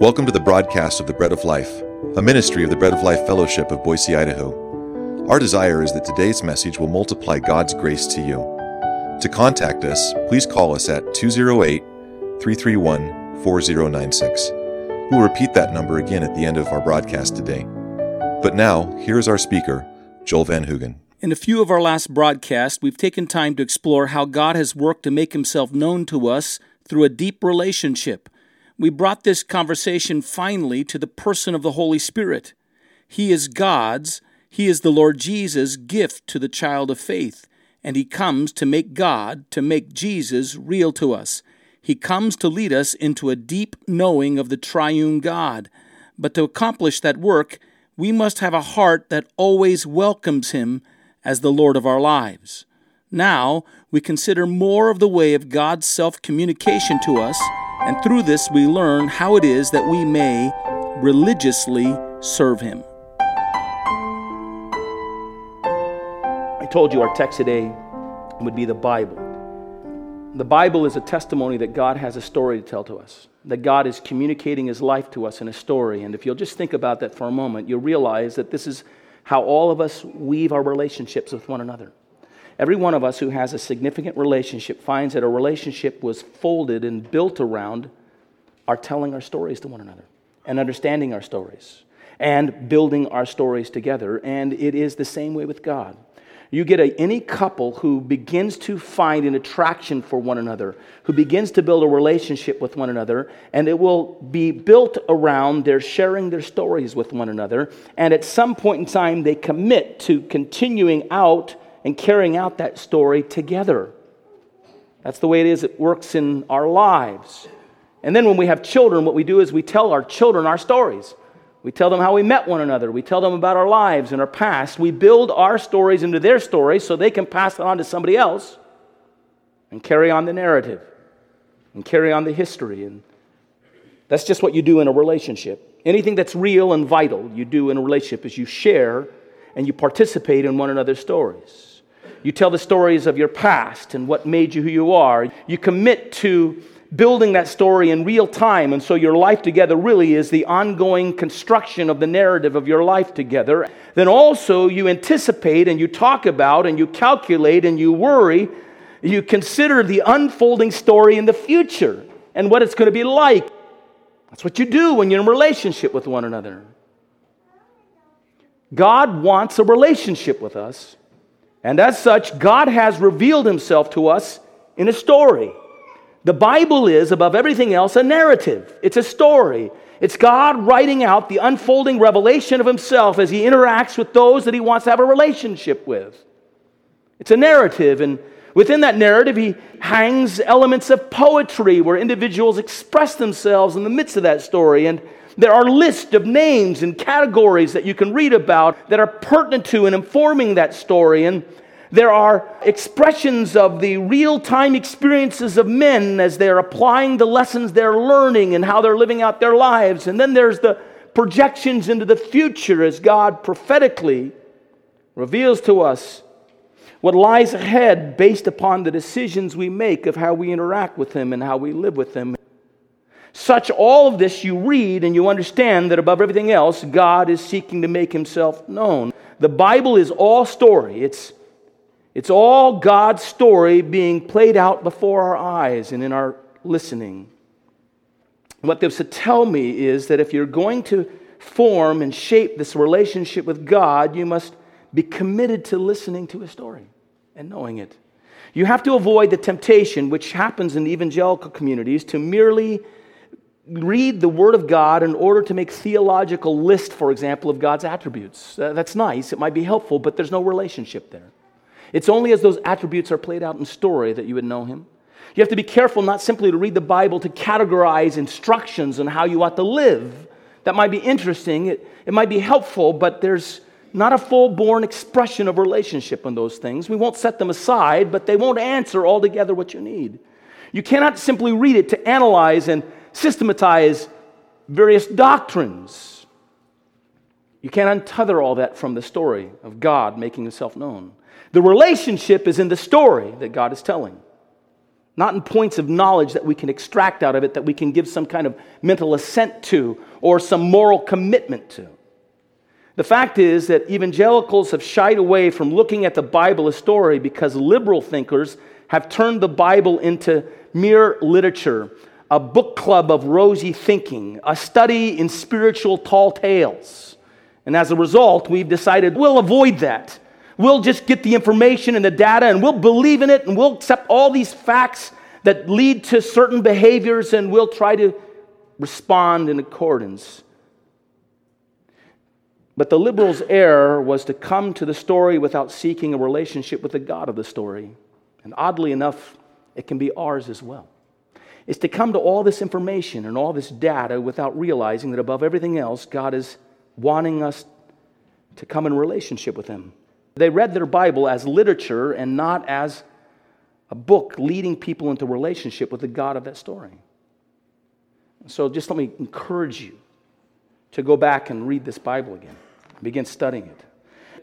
Welcome to the broadcast of the Bread of Life, a ministry of the Bread of Life Fellowship of Boise, Idaho. Our desire is that today's message will multiply God's grace to you. To contact us, please call us at 208 331 4096. We'll repeat that number again at the end of our broadcast today. But now, here is our speaker, Joel Van Hoogen. In a few of our last broadcasts, we've taken time to explore how God has worked to make himself known to us through a deep relationship. We brought this conversation finally to the person of the Holy Spirit. He is God's, He is the Lord Jesus' gift to the child of faith, and He comes to make God, to make Jesus real to us. He comes to lead us into a deep knowing of the triune God. But to accomplish that work, we must have a heart that always welcomes Him as the Lord of our lives. Now, we consider more of the way of God's self communication to us, and through this we learn how it is that we may religiously serve Him. I told you our text today would be the Bible. The Bible is a testimony that God has a story to tell to us, that God is communicating His life to us in a story. And if you'll just think about that for a moment, you'll realize that this is how all of us weave our relationships with one another. Every one of us who has a significant relationship finds that a relationship was folded and built around our telling our stories to one another and understanding our stories and building our stories together. And it is the same way with God. You get a, any couple who begins to find an attraction for one another, who begins to build a relationship with one another, and it will be built around their sharing their stories with one another. And at some point in time, they commit to continuing out and carrying out that story together. That's the way it is, it works in our lives. And then when we have children, what we do is we tell our children our stories. We tell them how we met one another. We tell them about our lives and our past. We build our stories into their stories so they can pass it on to somebody else and carry on the narrative and carry on the history. And that's just what you do in a relationship. Anything that's real and vital you do in a relationship is you share and you participate in one another's stories. You tell the stories of your past and what made you who you are. You commit to building that story in real time. And so your life together really is the ongoing construction of the narrative of your life together. Then also you anticipate and you talk about and you calculate and you worry. You consider the unfolding story in the future and what it's going to be like. That's what you do when you're in relationship with one another. God wants a relationship with us. And as such, God has revealed himself to us in a story. The Bible is, above everything else, a narrative. It's a story. It's God writing out the unfolding revelation of Himself as He interacts with those that He wants to have a relationship with. It's a narrative, and within that narrative, He hangs elements of poetry where individuals express themselves in the midst of that story. And there are lists of names and categories that you can read about that are pertinent to and informing that story. And there are expressions of the real time experiences of men as they're applying the lessons they're learning and how they're living out their lives. And then there's the projections into the future as God prophetically reveals to us what lies ahead based upon the decisions we make of how we interact with Him and how we live with Him. Such all of this you read and you understand that above everything else, God is seeking to make Himself known. The Bible is all story. It's it's all God's story being played out before our eyes and in our listening. What this would tell me is that if you're going to form and shape this relationship with God, you must be committed to listening to His story and knowing it. You have to avoid the temptation, which happens in evangelical communities, to merely read the Word of God in order to make theological list, for example, of God's attributes. Uh, that's nice, it might be helpful, but there's no relationship there. It's only as those attributes are played out in story that you would know him. You have to be careful not simply to read the Bible to categorize instructions on how you ought to live. That might be interesting, it, it might be helpful, but there's not a full born expression of relationship in those things. We won't set them aside, but they won't answer altogether what you need. You cannot simply read it to analyze and systematize various doctrines. You can't untether all that from the story of God making himself known. The relationship is in the story that God is telling. not in points of knowledge that we can extract out of it, that we can give some kind of mental assent to or some moral commitment to. The fact is that evangelicals have shied away from looking at the Bible as story because liberal thinkers have turned the Bible into mere literature, a book club of rosy thinking, a study in spiritual tall tales. And as a result, we've decided we'll avoid that. We'll just get the information and the data and we'll believe in it and we'll accept all these facts that lead to certain behaviors and we'll try to respond in accordance. But the liberal's error was to come to the story without seeking a relationship with the God of the story. And oddly enough, it can be ours as well. Is to come to all this information and all this data without realizing that above everything else, God is wanting us to come in relationship with Him. They read their Bible as literature and not as a book leading people into relationship with the God of that story. So just let me encourage you to go back and read this Bible again, begin studying it.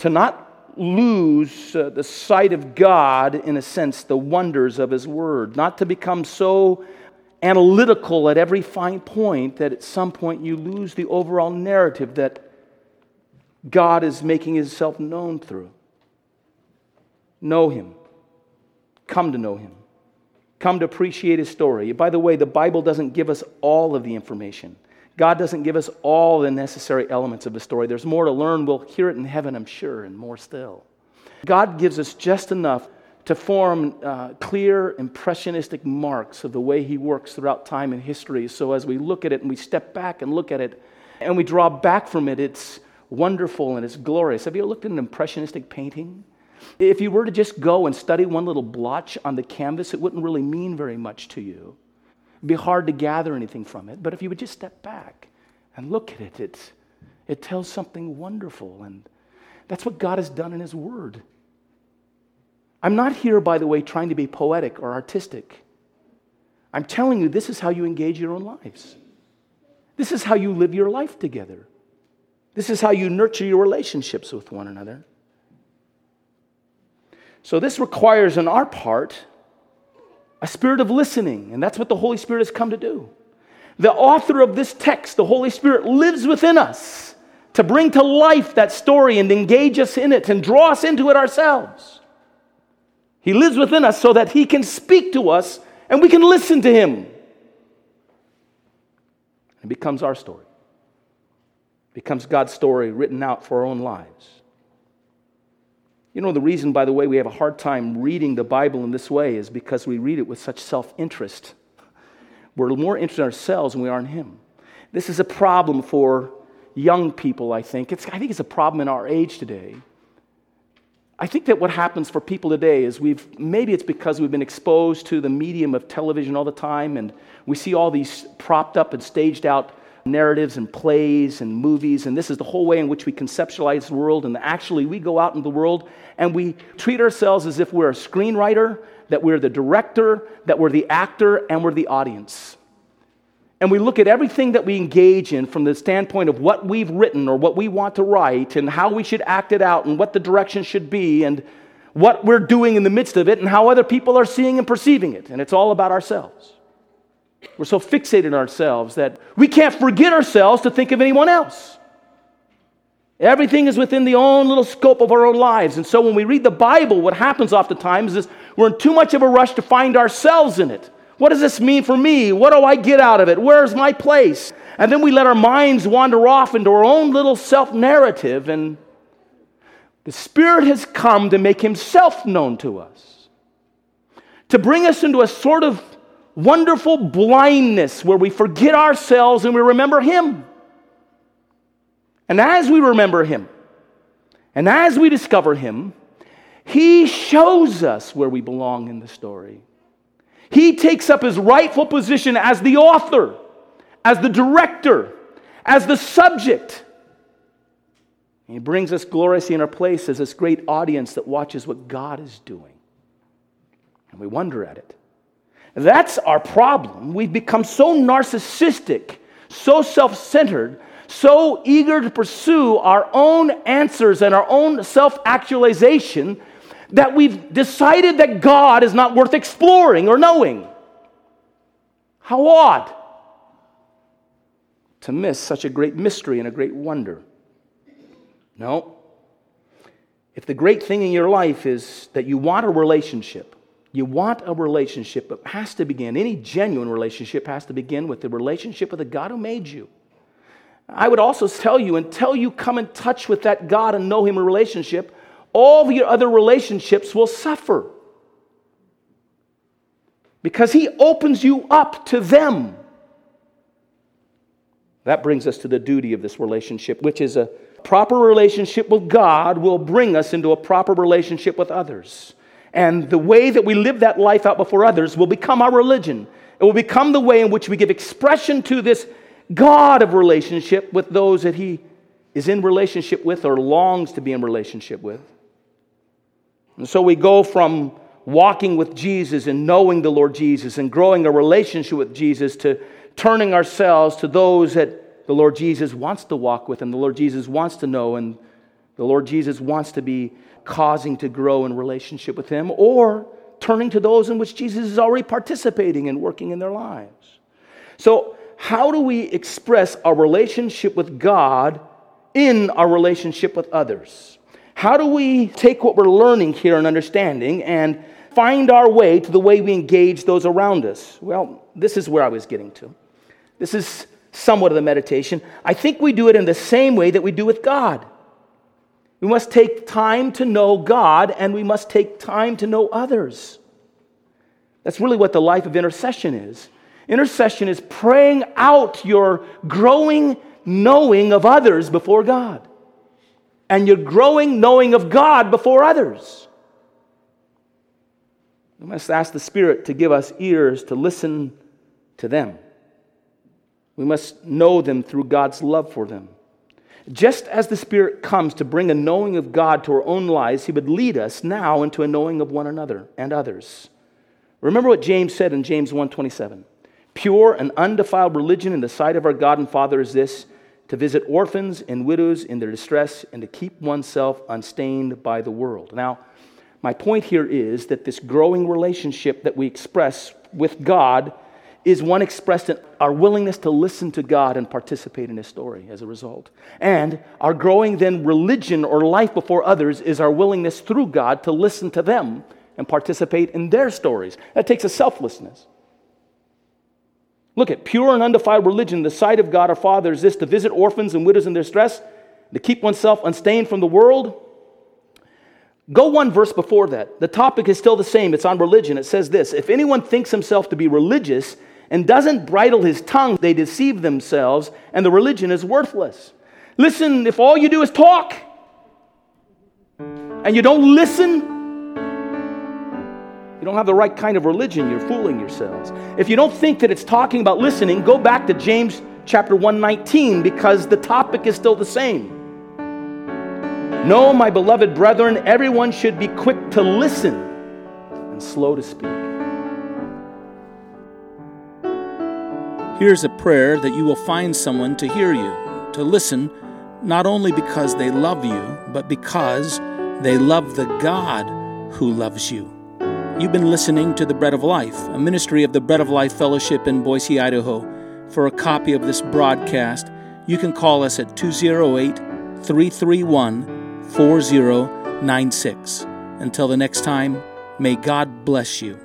To not lose uh, the sight of God, in a sense, the wonders of His Word, not to become so analytical at every fine point that at some point you lose the overall narrative that God is making Himself known through. Know Him. Come to know Him. Come to appreciate His story. By the way, the Bible doesn't give us all of the information. God doesn't give us all the necessary elements of the story. There's more to learn. We'll hear it in heaven, I'm sure, and more still. God gives us just enough to form uh, clear, impressionistic marks of the way He works throughout time and history. So as we look at it and we step back and look at it and we draw back from it, it's wonderful and it's glorious. Have you ever looked at an impressionistic painting? If you were to just go and study one little blotch on the canvas, it wouldn't really mean very much to you. It'd be hard to gather anything from it. But if you would just step back and look at it, it's, it tells something wonderful. And that's what God has done in His Word. I'm not here, by the way, trying to be poetic or artistic. I'm telling you, this is how you engage your own lives. This is how you live your life together. This is how you nurture your relationships with one another. So, this requires on our part a spirit of listening, and that's what the Holy Spirit has come to do. The author of this text, the Holy Spirit, lives within us to bring to life that story and engage us in it and draw us into it ourselves. He lives within us so that He can speak to us and we can listen to Him. It becomes our story, it becomes God's story written out for our own lives. You know, the reason, by the way, we have a hard time reading the Bible in this way is because we read it with such self interest. We're more interested in ourselves than we are in Him. This is a problem for young people, I think. It's, I think it's a problem in our age today. I think that what happens for people today is we've, maybe it's because we've been exposed to the medium of television all the time and we see all these propped up and staged out narratives and plays and movies, and this is the whole way in which we conceptualize the world. And actually, we go out in the world and we treat ourselves as if we're a screenwriter, that we're the director, that we're the actor, and we're the audience. And we look at everything that we engage in from the standpoint of what we've written or what we want to write and how we should act it out and what the direction should be and what we're doing in the midst of it and how other people are seeing and perceiving it. And it's all about ourselves. We're so fixated on ourselves that we can't forget ourselves to think of anyone else. Everything is within the own little scope of our own lives. And so when we read the Bible, what happens oftentimes is we're in too much of a rush to find ourselves in it. What does this mean for me? What do I get out of it? Where's my place? And then we let our minds wander off into our own little self narrative, and the Spirit has come to make Himself known to us, to bring us into a sort of wonderful blindness where we forget ourselves and we remember Him. And as we remember Him, and as we discover Him, He shows us where we belong in the story. He takes up His rightful position as the author, as the director, as the subject. He brings us gloriously in our place as this great audience that watches what God is doing. And we wonder at it. That's our problem. We've become so narcissistic, so self centered, so eager to pursue our own answers and our own self actualization that we've decided that God is not worth exploring or knowing. How odd to miss such a great mystery and a great wonder. No. If the great thing in your life is that you want a relationship, you want a relationship, it has to begin, any genuine relationship has to begin with the relationship with the God who made you. I would also tell you, until you come in touch with that God and know Him in relationship, all your other relationships will suffer. Because He opens you up to them. That brings us to the duty of this relationship, which is a proper relationship with God will bring us into a proper relationship with others. And the way that we live that life out before others will become our religion. It will become the way in which we give expression to this God of relationship with those that He is in relationship with or longs to be in relationship with. And so we go from walking with Jesus and knowing the Lord Jesus and growing a relationship with Jesus to turning ourselves to those that the Lord Jesus wants to walk with and the Lord Jesus wants to know and the Lord Jesus wants to be causing to grow in relationship with Him, or turning to those in which Jesus is already participating and working in their lives. So, how do we express our relationship with God in our relationship with others? How do we take what we're learning here and understanding and find our way to the way we engage those around us? Well, this is where I was getting to. This is somewhat of the meditation. I think we do it in the same way that we do with God. We must take time to know God and we must take time to know others. That's really what the life of intercession is. Intercession is praying out your growing knowing of others before God and your growing knowing of God before others. We must ask the Spirit to give us ears to listen to them. We must know them through God's love for them. Just as the Spirit comes to bring a knowing of God to our own lives, He would lead us now into a knowing of one another and others. Remember what James said in James 1:27. Pure and undefiled religion in the sight of our God and Father is this to visit orphans and widows in their distress and to keep oneself unstained by the world. Now, my point here is that this growing relationship that we express with God is one expressed in our willingness to listen to God and participate in His story as a result. And our growing then religion or life before others is our willingness through God to listen to them and participate in their stories. That takes a selflessness. Look at pure and undefiled religion, the sight of God our Father is this to visit orphans and widows in their stress, to keep oneself unstained from the world. Go one verse before that. The topic is still the same. It's on religion. It says this If anyone thinks himself to be religious and doesn't bridle his tongue, they deceive themselves, and the religion is worthless. Listen, if all you do is talk and you don't listen, you don't have the right kind of religion, you're fooling yourselves. If you don't think that it's talking about listening, go back to James chapter 119 because the topic is still the same. No, my beloved brethren, everyone should be quick to listen and slow to speak. Here's a prayer that you will find someone to hear you, to listen, not only because they love you, but because they love the God who loves you. You've been listening to The Bread of Life, a ministry of the Bread of Life Fellowship in Boise, Idaho. For a copy of this broadcast, you can call us at 208 331 4096. Until the next time, may God bless you.